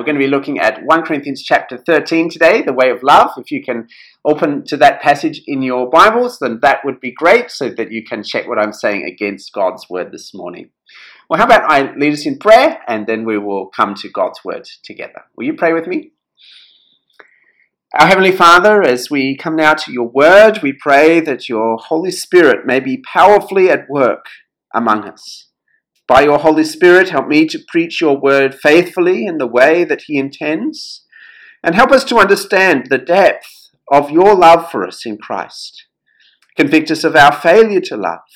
we're going to be looking at 1 Corinthians chapter 13 today, the way of love. If you can open to that passage in your Bibles, then that would be great so that you can check what I'm saying against God's word this morning. Well, how about I lead us in prayer and then we will come to God's word together. Will you pray with me? Our Heavenly Father, as we come now to your word, we pray that your Holy Spirit may be powerfully at work among us. By your Holy Spirit, help me to preach your word faithfully in the way that He intends, and help us to understand the depth of your love for us in Christ. Convict us of our failure to love,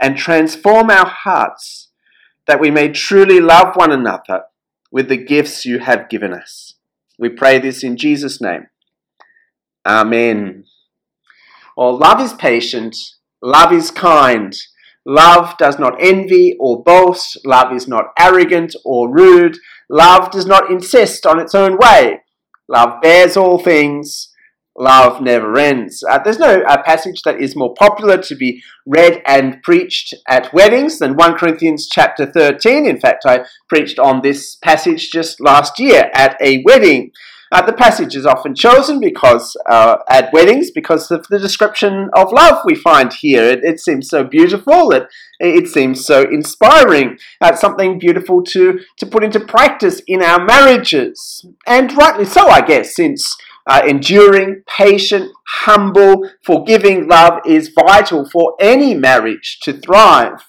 and transform our hearts that we may truly love one another with the gifts you have given us. We pray this in Jesus' name. Amen. Well, love is patient, love is kind. Love does not envy or boast. Love is not arrogant or rude. Love does not insist on its own way. Love bears all things. Love never ends. Uh, there's no uh, passage that is more popular to be read and preached at weddings than 1 Corinthians chapter 13. In fact, I preached on this passage just last year at a wedding. Uh, the passage is often chosen because uh, at weddings because of the description of love we find here. It, it seems so beautiful. It, it seems so inspiring. Uh, something beautiful to, to put into practice in our marriages. And rightly so, I guess, since uh, enduring, patient, humble, forgiving love is vital for any marriage to thrive.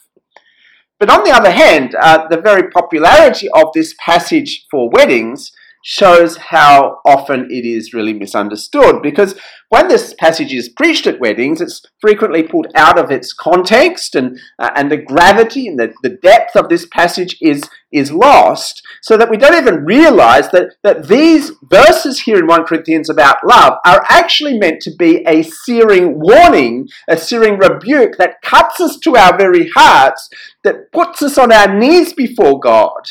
But on the other hand, uh, the very popularity of this passage for weddings shows how often it is really misunderstood. Because when this passage is preached at weddings, it's frequently pulled out of its context, and, uh, and the gravity and the, the depth of this passage is, is lost, so that we don't even realize that, that these verses here in 1 Corinthians about love are actually meant to be a searing warning, a searing rebuke that cuts us to our very hearts, that puts us on our knees before God.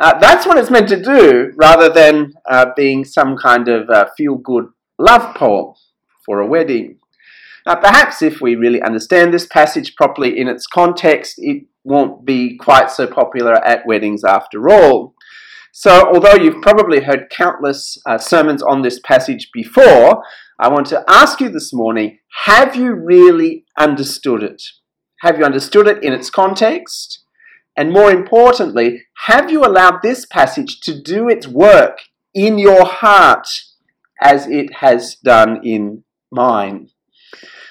Uh, that's what it's meant to do, rather than uh, being some kind of uh, feel good love poem for a wedding. Now, perhaps if we really understand this passage properly in its context, it won't be quite so popular at weddings after all. So, although you've probably heard countless uh, sermons on this passage before, I want to ask you this morning have you really understood it? Have you understood it in its context? And more importantly, have you allowed this passage to do its work in your heart as it has done in mine?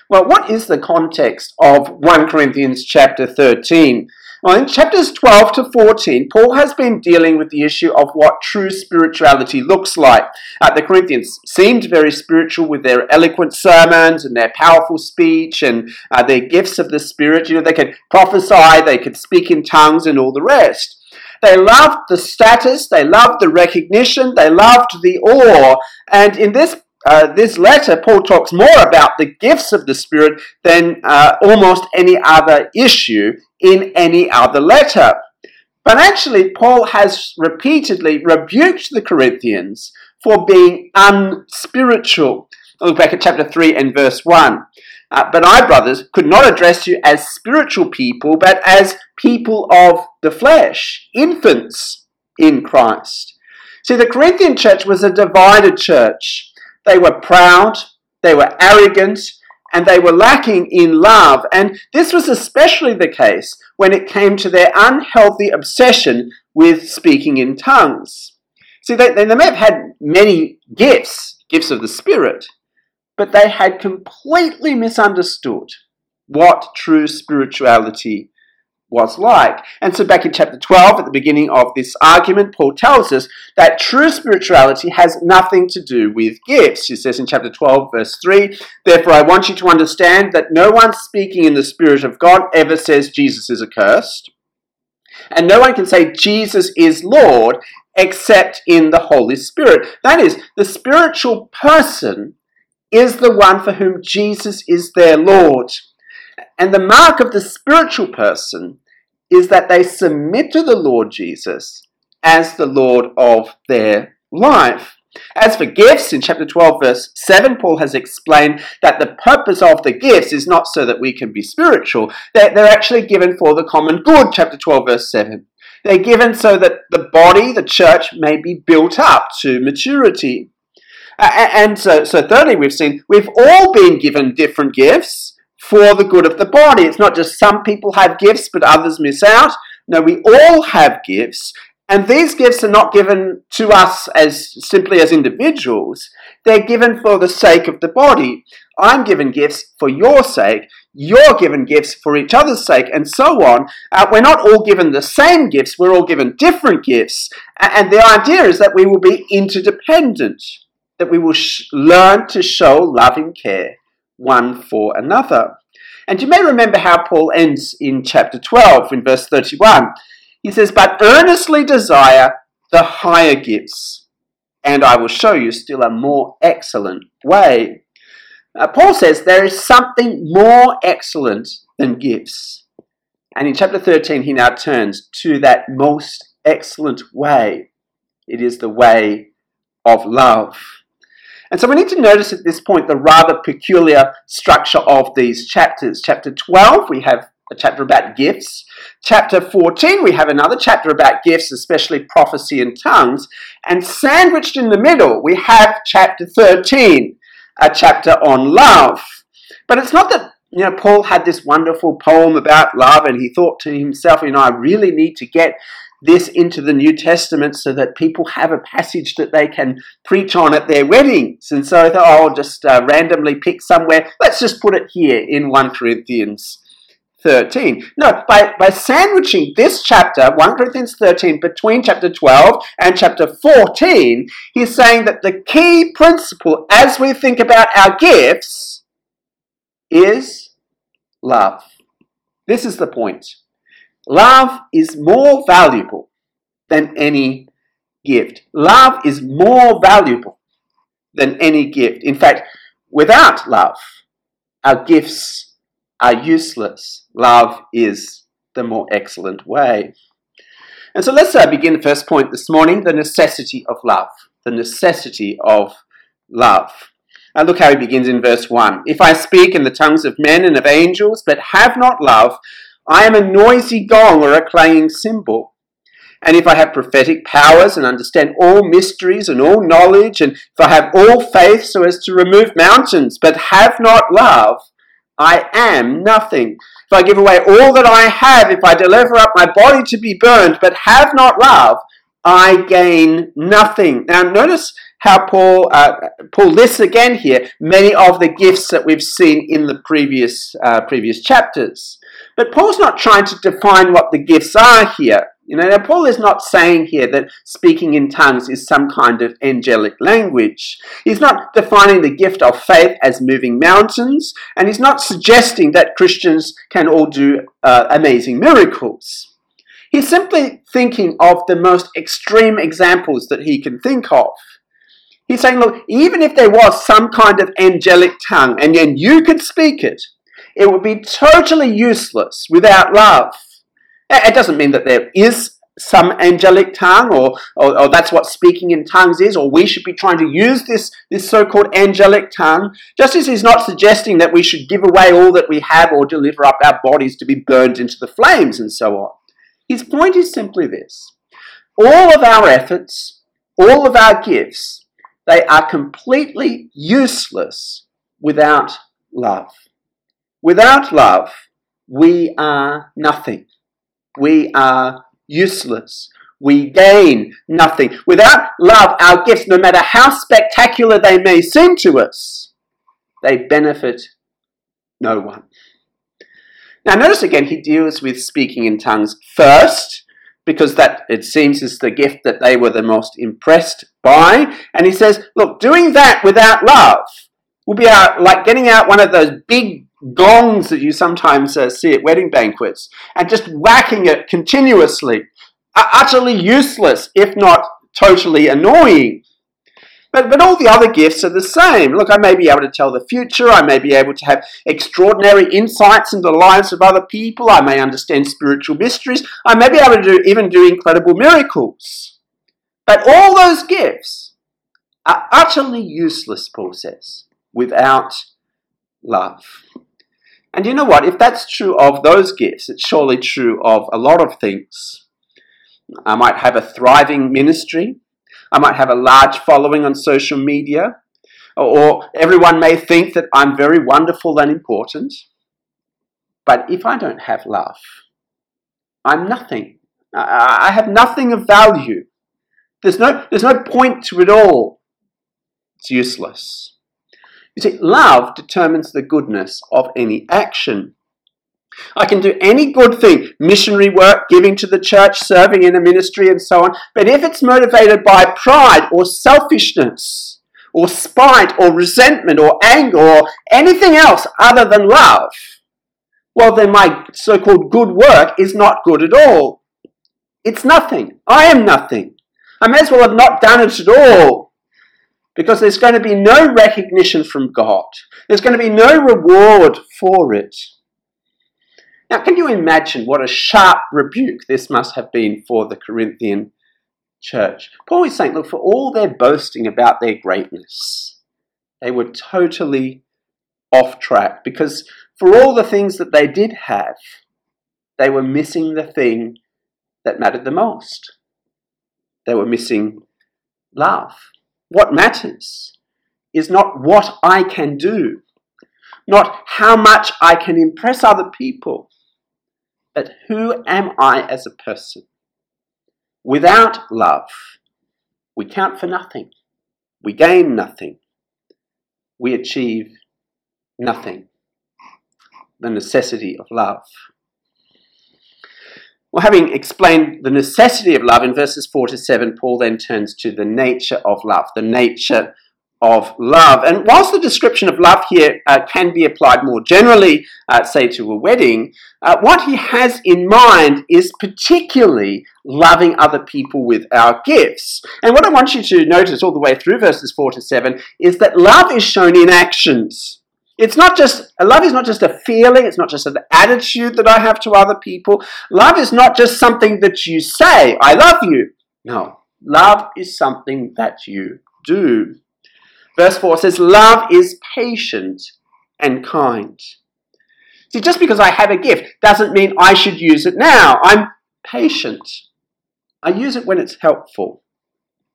Well, what is the context of 1 Corinthians chapter 13? Well, in chapters 12 to 14, Paul has been dealing with the issue of what true spirituality looks like. Uh, the Corinthians seemed very spiritual with their eloquent sermons and their powerful speech and uh, their gifts of the Spirit. You know, they could prophesy, they could speak in tongues, and all the rest. They loved the status, they loved the recognition, they loved the awe. And in this uh, this letter, Paul talks more about the gifts of the Spirit than uh, almost any other issue in any other letter. But actually, Paul has repeatedly rebuked the Corinthians for being unspiritual. Look back at chapter 3 and verse 1. Uh, but I, brothers, could not address you as spiritual people, but as people of the flesh, infants in Christ. See, the Corinthian church was a divided church. They were proud, they were arrogant, and they were lacking in love. And this was especially the case when it came to their unhealthy obsession with speaking in tongues. See, they, they may have had many gifts, gifts of the Spirit, but they had completely misunderstood what true spirituality was like. And so, back in chapter 12, at the beginning of this argument, Paul tells us that true spirituality has nothing to do with gifts. He says in chapter 12, verse 3 Therefore, I want you to understand that no one speaking in the Spirit of God ever says Jesus is accursed. And no one can say Jesus is Lord except in the Holy Spirit. That is, the spiritual person is the one for whom Jesus is their Lord. And the mark of the spiritual person is that they submit to the Lord Jesus as the Lord of their life. As for gifts, in chapter 12, verse 7, Paul has explained that the purpose of the gifts is not so that we can be spiritual, they're, they're actually given for the common good, chapter 12, verse 7. They're given so that the body, the church, may be built up to maturity. And so, so thirdly, we've seen we've all been given different gifts for the good of the body. It's not just some people have gifts, but others miss out. No, we all have gifts, and these gifts are not given to us as simply as individuals. They're given for the sake of the body. I'm given gifts for your sake. You're given gifts for each other's sake, and so on. Uh, we're not all given the same gifts. We're all given different gifts. And the idea is that we will be interdependent, that we will sh- learn to show loving care one for another. And you may remember how Paul ends in chapter 12, in verse 31. He says, But earnestly desire the higher gifts, and I will show you still a more excellent way. Uh, Paul says there is something more excellent than gifts. And in chapter 13, he now turns to that most excellent way. It is the way of love. And so we need to notice at this point the rather peculiar structure of these chapters. Chapter 12, we have a chapter about gifts. Chapter 14, we have another chapter about gifts, especially prophecy and tongues. And sandwiched in the middle, we have chapter 13, a chapter on love. But it's not that you know Paul had this wonderful poem about love and he thought to himself, you know, I really need to get this into the New Testament so that people have a passage that they can preach on at their weddings. And so I thought, oh, I'll just uh, randomly pick somewhere. Let's just put it here in 1 Corinthians 13. No, by, by sandwiching this chapter, 1 Corinthians 13, between chapter 12 and chapter 14, he's saying that the key principle as we think about our gifts is love. This is the point. Love is more valuable than any gift. Love is more valuable than any gift. In fact, without love, our gifts are useless. Love is the more excellent way. And so let's uh, begin the first point this morning the necessity of love. The necessity of love. And look how he begins in verse 1. If I speak in the tongues of men and of angels, but have not love, I am a noisy gong or a clanging cymbal. And if I have prophetic powers and understand all mysteries and all knowledge, and if I have all faith so as to remove mountains, but have not love, I am nothing. If I give away all that I have, if I deliver up my body to be burned, but have not love, I gain nothing. Now, notice how Paul uh, Paul lists again here many of the gifts that we've seen in the previous uh, previous chapters. But Paul's not trying to define what the gifts are here. You know, now Paul is not saying here that speaking in tongues is some kind of angelic language. He's not defining the gift of faith as moving mountains, and he's not suggesting that Christians can all do uh, amazing miracles. He's simply thinking of the most extreme examples that he can think of. He's saying, look, even if there was some kind of angelic tongue and then you could speak it, it would be totally useless without love. It doesn't mean that there is some angelic tongue or, or, or, that's what speaking in tongues is, or we should be trying to use this, this so called angelic tongue. Just as he's not suggesting that we should give away all that we have or deliver up our bodies to be burned into the flames and so on. His point is simply this all of our efforts, all of our gifts, they are completely useless without love. Without love, we are nothing. We are useless. We gain nothing. Without love, our gifts, no matter how spectacular they may seem to us, they benefit no one. Now, notice again, he deals with speaking in tongues first, because that it seems is the gift that they were the most impressed by. And he says, look, doing that without love will be like getting out one of those big gongs that you sometimes uh, see at wedding banquets and just whacking it continuously. utterly useless, if not totally annoying. But, but all the other gifts are the same. Look, I may be able to tell the future. I may be able to have extraordinary insights into the lives of other people. I may understand spiritual mysteries. I may be able to do, even do incredible miracles. But all those gifts are utterly useless, Paul says, without love. And you know what? If that's true of those gifts, it's surely true of a lot of things. I might have a thriving ministry. I might have a large following on social media. Or everyone may think that I'm very wonderful and important. But if I don't have love, I'm nothing. I have nothing of value. There's no, there's no point to it all. It's useless. You see, love determines the goodness of any action. I can do any good thing, missionary work, giving to the church, serving in a ministry, and so on. But if it's motivated by pride or selfishness, or spite, or resentment, or anger, or anything else other than love, well, then my so called good work is not good at all. It's nothing. I am nothing. I may as well have not done it at all. Because there's going to be no recognition from God. There's going to be no reward for it. Now, can you imagine what a sharp rebuke this must have been for the Corinthian church? Paul is saying, look, for all their boasting about their greatness, they were totally off track because for all the things that they did have, they were missing the thing that mattered the most. They were missing love. What matters is not what I can do, not how much I can impress other people, but who am I as a person? Without love, we count for nothing, we gain nothing, we achieve nothing. The necessity of love. Well, having explained the necessity of love in verses 4 to 7, Paul then turns to the nature of love, the nature of love. And whilst the description of love here uh, can be applied more generally, uh, say to a wedding, uh, what he has in mind is particularly loving other people with our gifts. And what I want you to notice all the way through verses 4 to 7 is that love is shown in actions. It's not just, love is not just a feeling, it's not just an attitude that I have to other people. Love is not just something that you say, I love you. No, love is something that you do. Verse 4 says, Love is patient and kind. See, just because I have a gift doesn't mean I should use it now. I'm patient. I use it when it's helpful,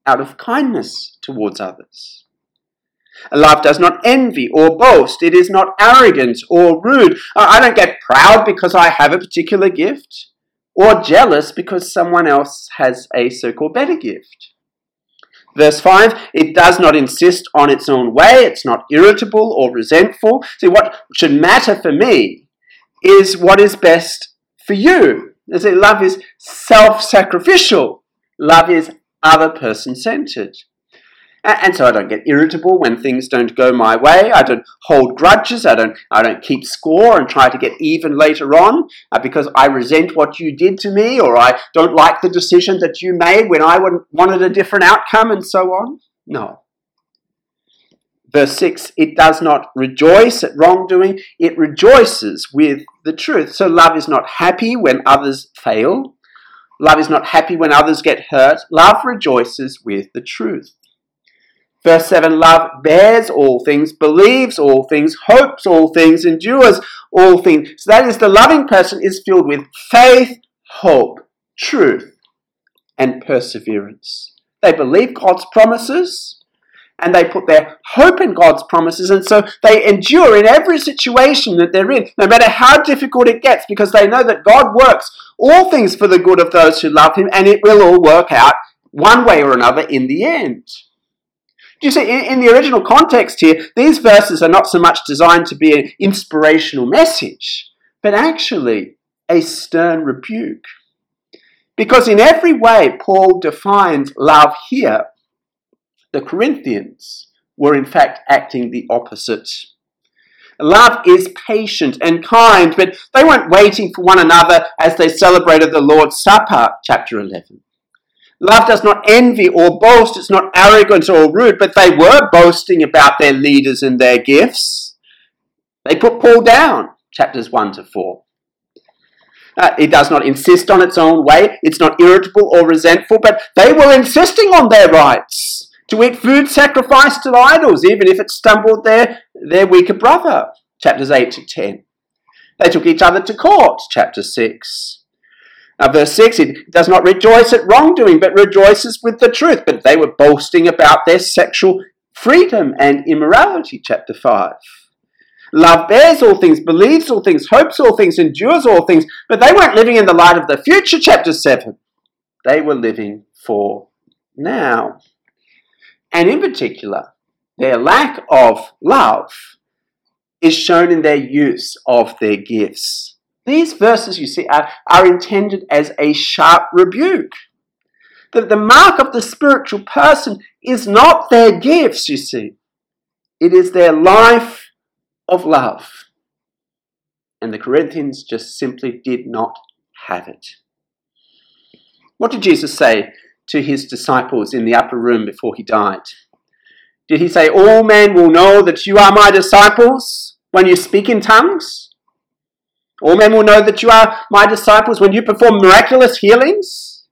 out of kindness towards others. Love does not envy or boast. It is not arrogant or rude. I don't get proud because I have a particular gift or jealous because someone else has a so called better gift. Verse 5 it does not insist on its own way, it's not irritable or resentful. See, what should matter for me is what is best for you. See, love is self sacrificial, love is other person centered. And so I don't get irritable when things don't go my way. I don't hold grudges. I don't, I don't keep score and try to get even later on uh, because I resent what you did to me or I don't like the decision that you made when I wanted a different outcome and so on. No. Verse 6 it does not rejoice at wrongdoing, it rejoices with the truth. So love is not happy when others fail. Love is not happy when others get hurt. Love rejoices with the truth. Verse 7 Love bears all things, believes all things, hopes all things, endures all things. So that is, the loving person is filled with faith, hope, truth, and perseverance. They believe God's promises and they put their hope in God's promises, and so they endure in every situation that they're in, no matter how difficult it gets, because they know that God works all things for the good of those who love Him, and it will all work out one way or another in the end. You see, in, in, the original context here, these verses are not so much designed to be an inspirational message, but actually a stern rebuke. Because in every way, Paul defines love here. The Corinthians were in fact acting the opposite. Love is patient and kind, but they weren't waiting for one another as they celebrated the Lord's Supper, chapter 11. Love does not envy or boast, it's not arrogant or rude, but they were boasting about their leaders and their gifts. They put Paul down, chapters 1 to 4. Uh, it does not insist on its own way, it's not irritable or resentful, but they were insisting on their rights to eat food sacrificed to idols, even if it stumbled their, their weaker brother, chapters 8 to 10. They took each other to court, chapter 6. Now, verse 6 it does not rejoice at wrongdoing, but rejoices with the truth. But they were boasting about their sexual freedom and immorality, chapter 5. Love bears all things, believes all things, hopes all things, endures all things. But they weren't living in the light of the future, chapter 7. They were living for now. And in particular, their lack of love is shown in their use of their gifts. These verses, you see, are, are intended as a sharp rebuke. That the mark of the spiritual person is not their gifts, you see, it is their life of love. And the Corinthians just simply did not have it. What did Jesus say to his disciples in the upper room before he died? Did he say, All men will know that you are my disciples when you speak in tongues? All men will know that you are my disciples when you perform miraculous healings?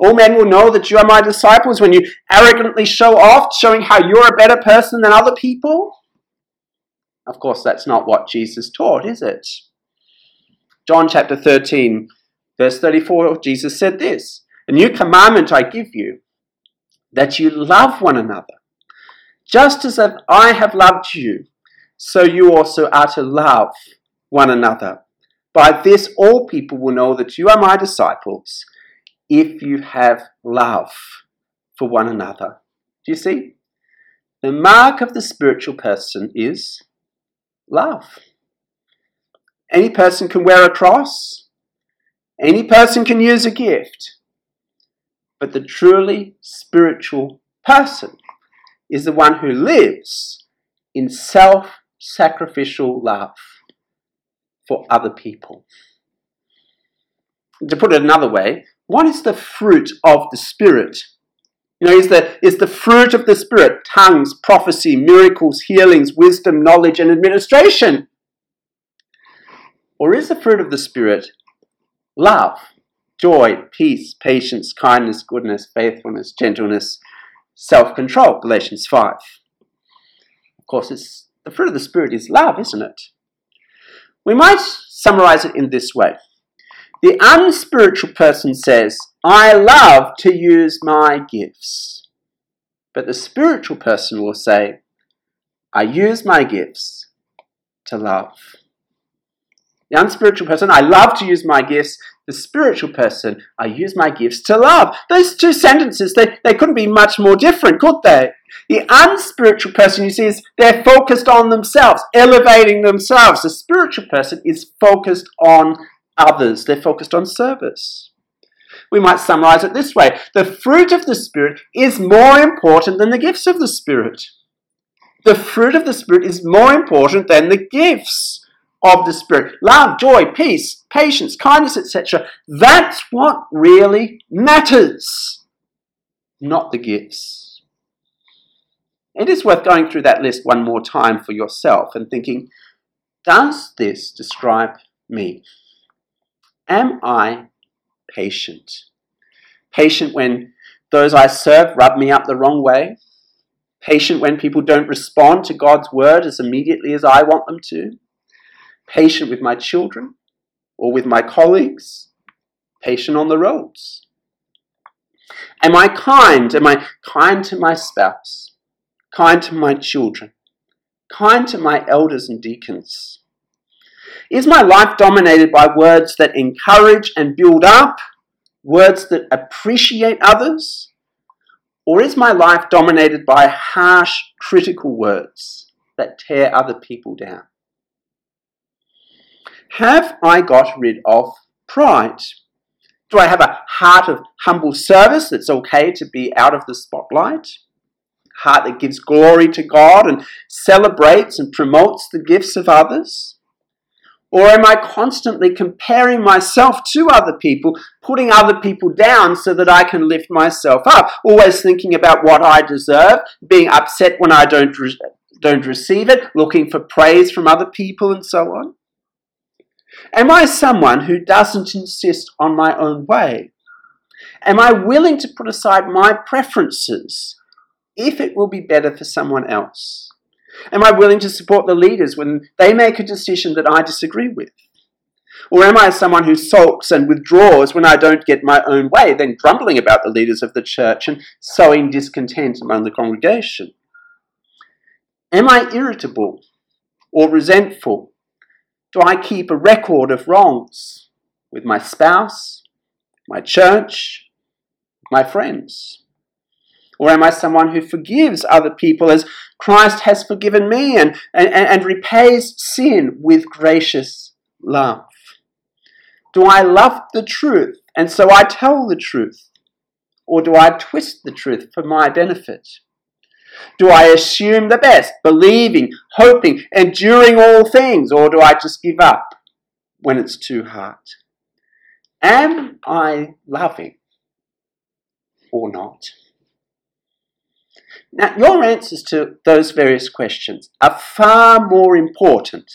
All men will know that you are my disciples when you arrogantly show off, showing how you're a better person than other people? Of course, that's not what Jesus taught, is it? John chapter 13, verse 34, Jesus said this A new commandment I give you, that you love one another. Just as I have loved you, so you also are to love one another. By this, all people will know that you are my disciples if you have love for one another. Do you see? The mark of the spiritual person is love. Any person can wear a cross, any person can use a gift, but the truly spiritual person is the one who lives in self sacrificial love for other people. To put it another way, what is the fruit of the Spirit? You know, is the, is the fruit of the Spirit tongues, prophecy, miracles, healings, wisdom, knowledge, and administration? Or is the fruit of the Spirit love, joy, peace, patience, kindness, goodness, faithfulness, gentleness, self control? Galatians 5. Of course, it's, the fruit of the Spirit is love, isn't it? We might summarize it in this way The unspiritual person says, I love to use my gifts. But the spiritual person will say, I use my gifts to love. The unspiritual person, I love to use my gifts. The spiritual person, I use my gifts to love. Those two sentences, they, they couldn't be much more different, could they? The unspiritual person, you see, is they're focused on themselves, elevating themselves. The spiritual person is focused on others, they're focused on service. We might summarize it this way the fruit of the Spirit is more important than the gifts of the Spirit. The fruit of the Spirit is more important than the gifts of the Spirit. Love, joy, peace, patience, kindness, etc. That's what really matters, not the gifts. It is worth going through that list one more time for yourself and thinking, does this describe me? Am I patient? Patient when those I serve rub me up the wrong way? Patient when people don't respond to God's word as immediately as I want them to? Patient with my children or with my colleagues? Patient on the roads? Am I kind? Am I kind to my spouse? kind to my children, kind to my elders and deacons? Is my life dominated by words that encourage and build up, words that appreciate others? Or is my life dominated by harsh, critical words that tear other people down? Have I got rid of pride? Do I have a heart of humble service that's okay to be out of the spotlight? heart that gives glory to God and celebrates and promotes the gifts of others? Or am I constantly comparing myself to other people, putting other people down so that I can lift myself up? Always thinking about what I deserve, being upset when I don't, don't receive it, looking for praise from other people, and so on? Am I someone who doesn't insist on my own way? Am I willing to put aside my preferences if it will be better for someone else? Am I willing to support the leaders when they make a decision that I disagree with? Or am I someone who sulks and withdraws when I don't get my own way, then grumbling about the leaders of the church and sowing discontent among the congregation? Am I irritable or resentful? Do I keep a record of wrongs with my spouse, my church, my friends? Or am I someone who forgives other people as Christ has forgiven me and, and, and repays sin with gracious love? Do I love the truth and so I tell the truth? Or do I twist the truth for my benefit? Do I assume the best, believing, hoping, enduring all things, or do I just give up when it's too hard? Am I loving or not? Now, your answers to those various questions are far more important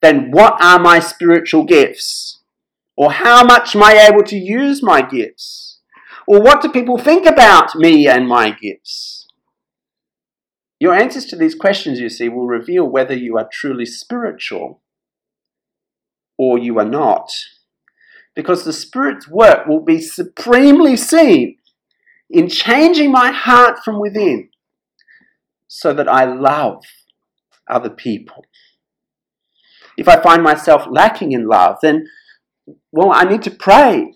than what are my spiritual gifts, or how much am I able to use my gifts, or what do people think about me and my gifts. Your answers to these questions, you see, will reveal whether you are truly spiritual or you are not. Because the Spirit's work will be supremely seen in changing my heart from within so that I love other people. If I find myself lacking in love, then, well, I need to pray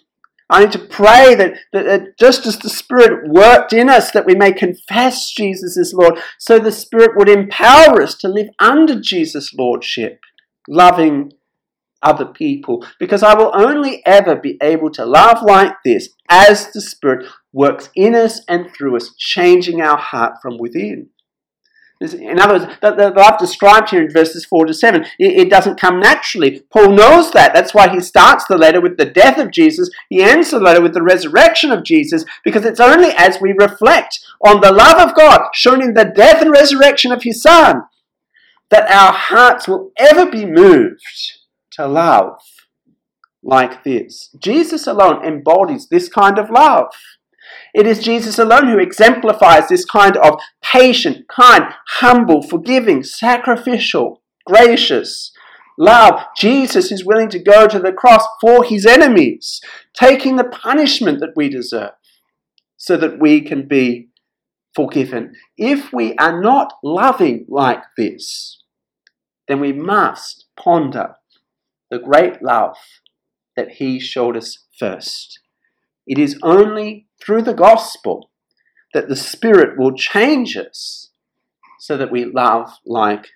I need to pray that, that, that, just as the Spirit worked in us, that we may confess Jesus as Lord, so the Spirit would empower us to live under Jesus' Lordship, loving other people. Because I will only ever be able to love like this as the Spirit works in us and through us, changing our heart from within. In other words, the, the life described here in verses 4 to 7, it, it, doesn't come naturally. Paul knows that. That's why he starts the letter with the death of Jesus. He ends the letter with the resurrection of Jesus, because it's only as we reflect on the love of God shown in the death and resurrection of his Son that our hearts will ever be moved to love like this. Jesus alone embodies this kind of love. It is Jesus alone who exemplifies this kind of patient, kind, humble, forgiving, sacrificial, gracious love. Jesus is willing to go to the cross for his enemies, taking the punishment that we deserve so that we can be forgiven. If we are not loving like this, then we must ponder the great love that he showed us first. It is only through the gospel that the Spirit will change us so that we love like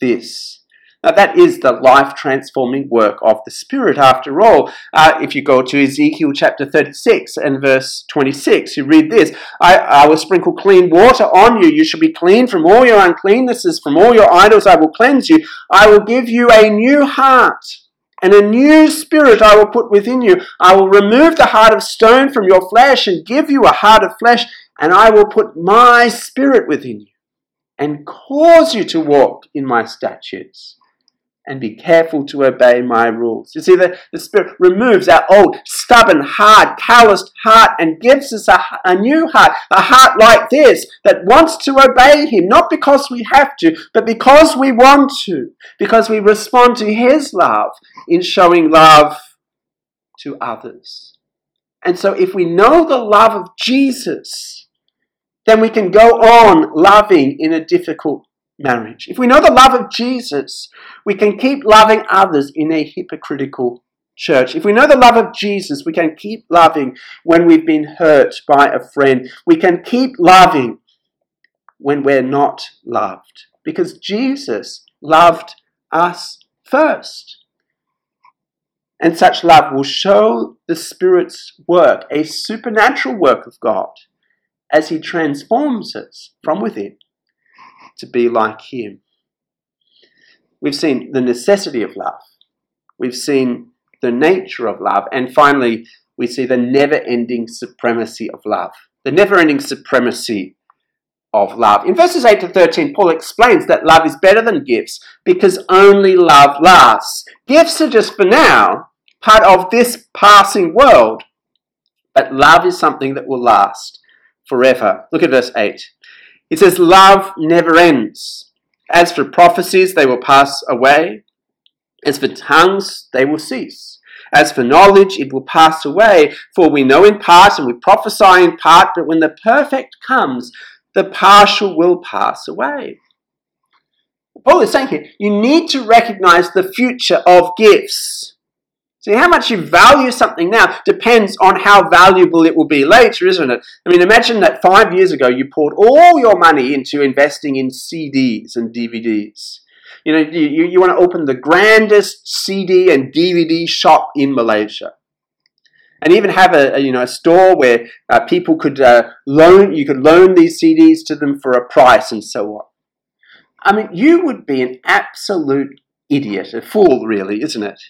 this. Now, that is the life transforming work of the Spirit, after all. Uh, if you go to Ezekiel chapter 36 and verse 26, you read this I, I will sprinkle clean water on you. You shall be clean from all your uncleannesses, from all your idols I will cleanse you. I will give you a new heart and a new spirit I will put within you. I will remove the heart of stone from your flesh and give you a heart of flesh, and I will put my spirit within you and cause you to walk in my statutes and be careful to obey my rules. You see, the, the Spirit removes our old, stubborn, hard, calloused heart and gives us a, a new heart, a heart like this that wants to obey Him, not because we have to, but because we want to, because we respond to His love in showing love to others. And so, if we know the love of Jesus, then we can go on loving in a difficult marriage. If we know the love of Jesus, we can keep loving others in a hypocritical church. If we know the love of Jesus, we can keep loving when we've been hurt by a friend. We can keep loving when we're not loved because Jesus loved us first. And such love will show the Spirit's work, a supernatural work of God, as He transforms us from within to be like Him. We've seen the necessity of love. We've seen the nature of love. And finally, we see the never ending supremacy of love. The never ending supremacy of love. In verses 8 to 13, Paul explains that love is better than gifts because only love lasts. Gifts are just for now, part of this passing world, but love is something that will last forever. Look at verse 8. It says, Love never ends. As for prophecies, they will pass away. As for tongues, they will cease. As for knowledge, it will pass away, for we know in part and we prophesy in part, but when the perfect comes, the partial will pass away. Paul is saying here, you need to recognize the future of gifts. See, how much you value something now depends on how valuable it will be later, isn't it? I mean, imagine that five years ago you poured all your money into investing in CDs and DVDs. You know, you, you want to open the grandest CD and DVD shop in Malaysia. And even have a, a you know a store where uh, people could uh, loan you could loan these CDs to them for a price and so on. I mean, you would be an absolute idiot, a fool, really, isn't it?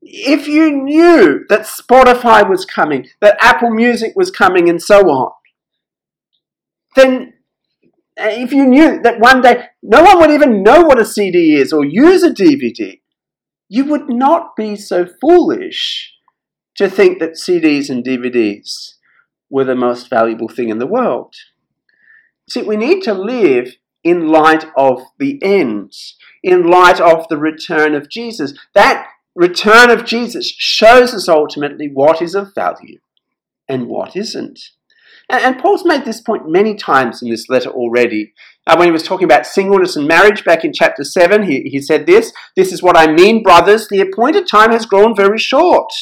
If you knew that Spotify was coming, that Apple Music was coming, and so on, then uh, if you knew that one day no one would even know what a CD is or use a DVD, you would not be so foolish to think that CDs and DVDs were the most valuable thing in the world. See, we need to live in light of the end, in light of the return of Jesus. That return of Jesus shows us ultimately what is of value and what isn't. And, Paul's made this point many times in this letter already. Uh, when he was talking about singleness and marriage back in chapter 7, he, he said this This is what I mean, brothers. The appointed time has grown very short.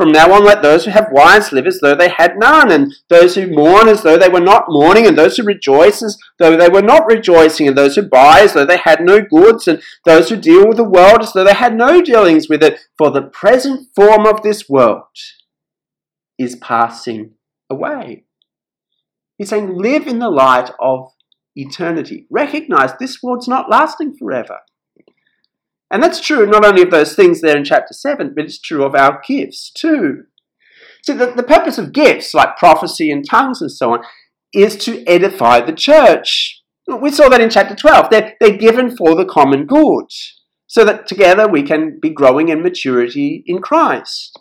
From now on, let those who have wives live as though they had none, and those who mourn as though they were not mourning, and those who rejoice as though they were not rejoicing, and those who buy as though they had no goods, and those who deal with the world as though they had no dealings with it. For the present form of this world is passing away. He's saying, live in the light of eternity. Recognize this world's not lasting forever. And that's true not only of those things there in chapter 7, but it's true of our gifts too. See, the, the purpose of gifts, like prophecy and tongues and so on, is to edify the church. We saw that in chapter 12. They're, they're given for the common good, so that together we can be growing in maturity in Christ.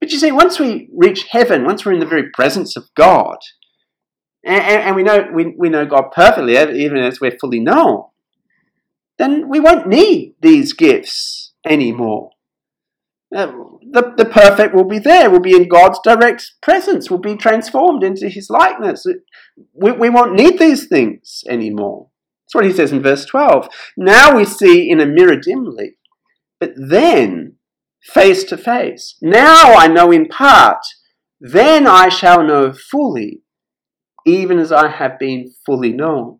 But you see, once we reach heaven, once we're in the very presence of God, and, and, we, know, we, we know God perfectly, even as we're fully known, then we won't need these gifts anymore. Uh, the, the perfect will be there, will be in God's direct presence, will be transformed into his likeness. We, we won't need these things anymore. That's what he says in verse 12. Now we see in a mirror dimly, but then face to face. Now I know in part, then I shall know fully, even as I have been fully known.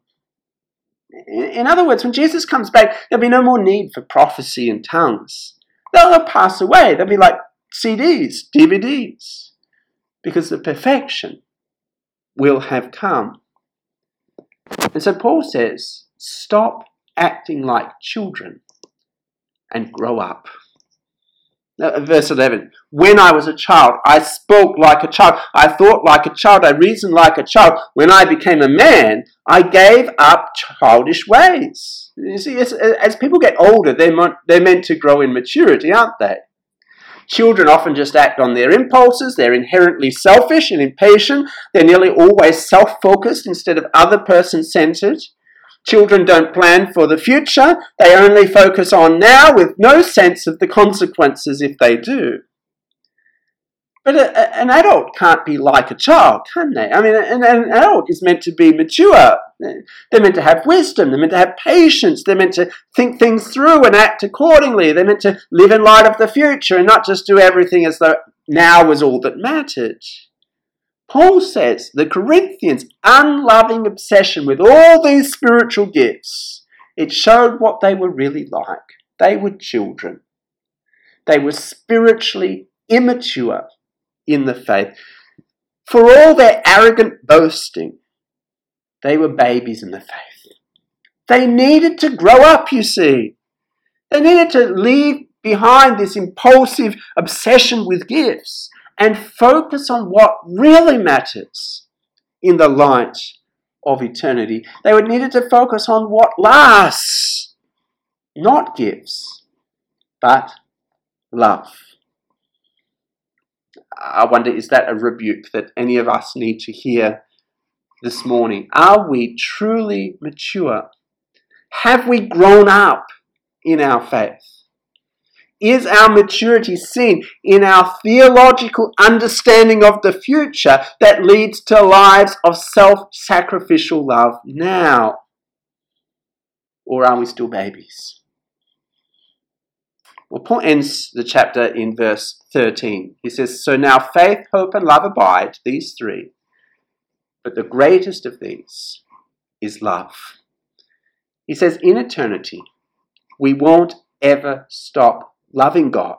In other words, when Jesus comes back, there'll be no more need for prophecy and tongues. They'll pass away. They'll be like CDs, DVDs, because the perfection will have come. And so Paul says, stop acting like children and grow up. Uh, verse 11 When I was a child, I spoke like a child, I thought like a child, I reasoned like a child. When I became a man, I gave up childish ways. You see, as, as people get older, they're, they're meant to grow in maturity, aren't they? Children often just act on their impulses. They're inherently selfish and impatient. They're nearly always self focused instead of other person centered. Children don't plan for the future, they only focus on now with no sense of the consequences if they do. But a, a, an adult can't be like a child, can they? I mean, an, an adult is meant to be mature. They're meant to have wisdom. They're meant to have patience. They're meant to think things through and act accordingly. They're meant to live in light of the future and not just do everything as though now was all that mattered. Paul says the Corinthians' unloving obsession with all these spiritual gifts, it showed what they were really like. They were children. They were spiritually immature in the faith. For all their arrogant boasting, they were babies in the faith. They needed to grow up, you see. They needed to leave behind this impulsive obsession with gifts and focus on what really matters in the light of eternity. They would needed to focus on what lasts, not gifts, but love. I wonder, is that a rebuke that any of us need to hear this morning? Are we truly mature? Have we grown up in our faith? Is our maturity seen in our theological understanding of the future that leads to lives of self sacrificial love now? Or are we still babies? Well, Paul ends the chapter in verse 13. He says, So now faith, hope, and love abide, these three. But the greatest of these is love. He says, In eternity, we won't ever stop loving God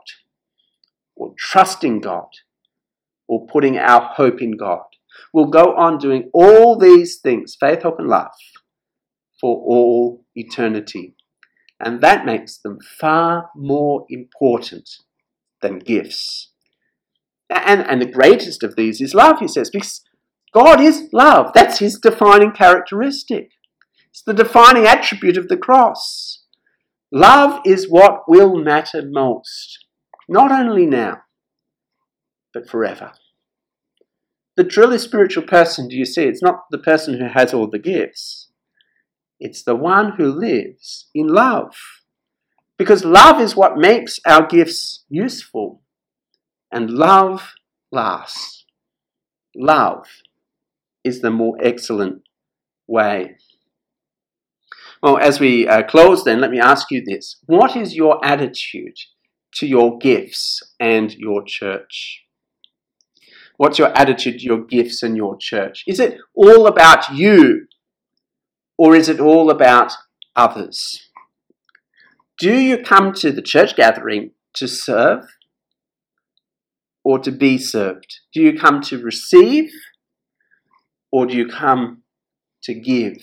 or trusting God or putting our hope in God. We'll go on doing all these things faith, hope, and love for all eternity. And that makes them far more important than gifts. And, and the greatest of these is love, he says, because God is love. That's his defining characteristic. It's the defining attribute of the cross. Love is what will matter most, not only now, but forever. The truly spiritual person, do you see, it's not the person who has all the gifts, it's the one who lives in love. Because love is what makes our gifts useful, and love lasts. Love is the more excellent way. Well, as we uh, close, then, let me ask you this What is your attitude to your gifts and your church? What's your attitude to your gifts and your church? Is it all about you or is it all about others? Do you come to the church gathering to serve or to be served? Do you come to receive or do you come to give?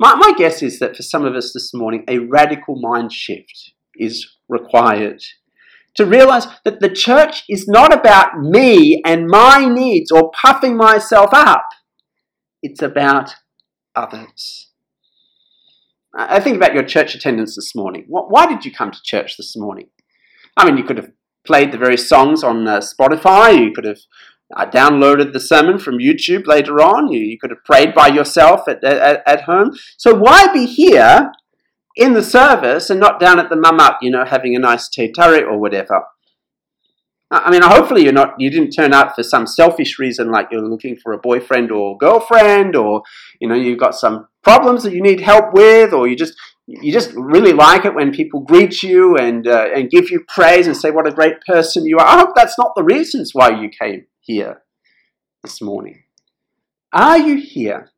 My, my guess is that for some of us this morning, a radical mind shift is required. To realize that the church is not about me and my needs or puffing myself up, it's about others. I think about your church attendance this morning. Why did you come to church this morning? I mean, you could have played the very songs on uh, Spotify, you could have I downloaded the sermon from YouTube later on. You, you could have prayed by yourself at, at, at home. So why be here in the service and not down at the up, you know, having a nice teh tarik or whatever? I mean, hopefully you're not, you didn't turn up for some selfish reason like you're looking for a boyfriend or girlfriend or, you know, you've got some problems that you need help with or you just, you just really like it when people greet you and, uh, and give you praise and say what a great person you are. I hope that's not the reasons why you came here this morning? Are you here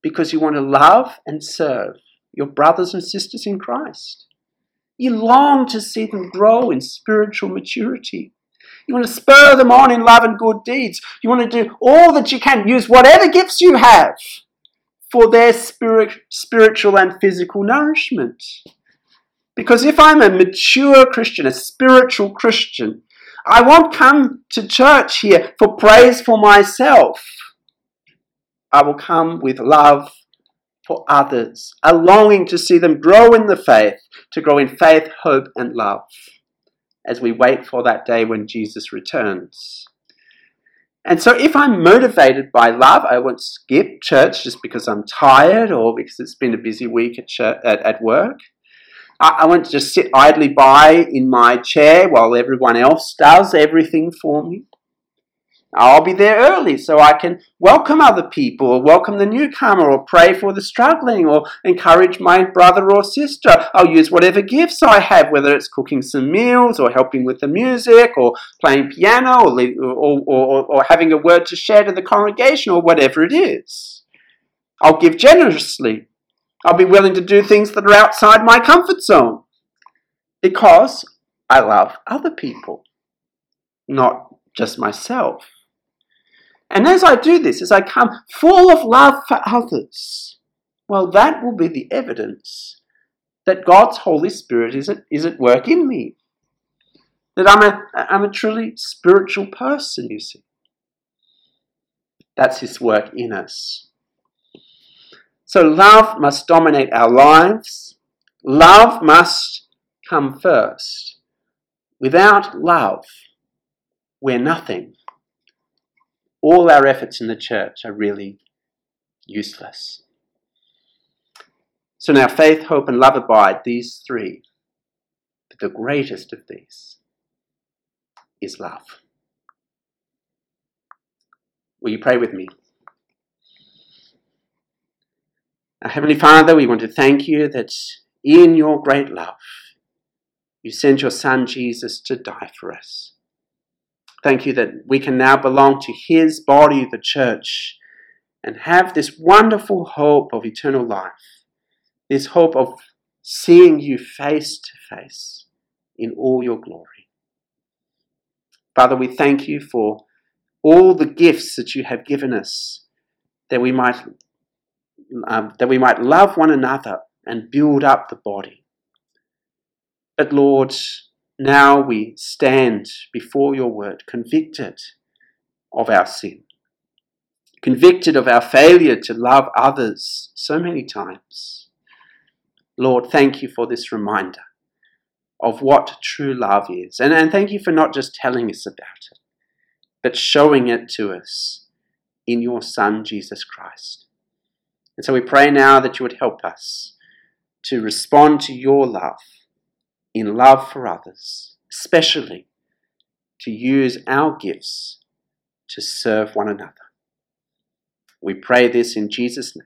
because you want to love and serve your brothers and sisters in Christ? You long to see them grow in spiritual maturity. You want to spur them on in love and good deeds. You want to do all that you can. Use whatever gifts you have for their spirit, spiritual and physical nourishment. Because if I'm a mature Christian, a spiritual Christian, I won't come to church here for praise for myself. I will come with love for others, a longing to see them grow in the faith, to grow in faith, hope, and love as we wait for that day when Jesus returns. And so, if I'm motivated by love, I won't skip church just because I'm tired or because it's been a busy week at, church, at, at work. I, want to just sit idly by in my chair while everyone else does everything for me. I'll be there early so I can welcome other people or welcome the newcomer or pray for the struggling or encourage my brother or sister. I'll use whatever gifts I have, whether it's cooking some meals or helping with the music or playing piano or, or, or, or having a word to share to the congregation or whatever it is. I'll give generously I'll be willing to do things that are outside my comfort zone because I love other people, not just myself. And as I do this, as I come full of love for others, well, that will be the evidence that God's Holy Spirit is at, is at work in me. That I'm a, I'm a truly spiritual person, you see. That's His work in us. So love must dominate our lives. Love must come first. Without love, we're nothing. All our efforts in the church are really useless. So now faith, hope, and love abide, these three. But the greatest of these is love. Will you pray with me? Our Heavenly Father, we want to thank you that in your great love, you sent your Son Jesus to die for us. Thank you that we can now belong to his body, the church, and have this wonderful hope of eternal life, this hope of seeing you face to face in all your glory. Father, we thank you for all the gifts that you have given us that we might um, that we might love one another and build up the body. But Lord, now we stand before your word convicted of our sin, convicted of our failure to love others so many times. Lord, thank you for this reminder of what true love is. And, and thank you for not just telling us about it, but showing it to us in your Son, Jesus Christ. And so we pray now that you would help us to respond to your love in love for others, especially to use our gifts to serve one another. We pray this in Jesus' name.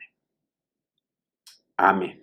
Amen.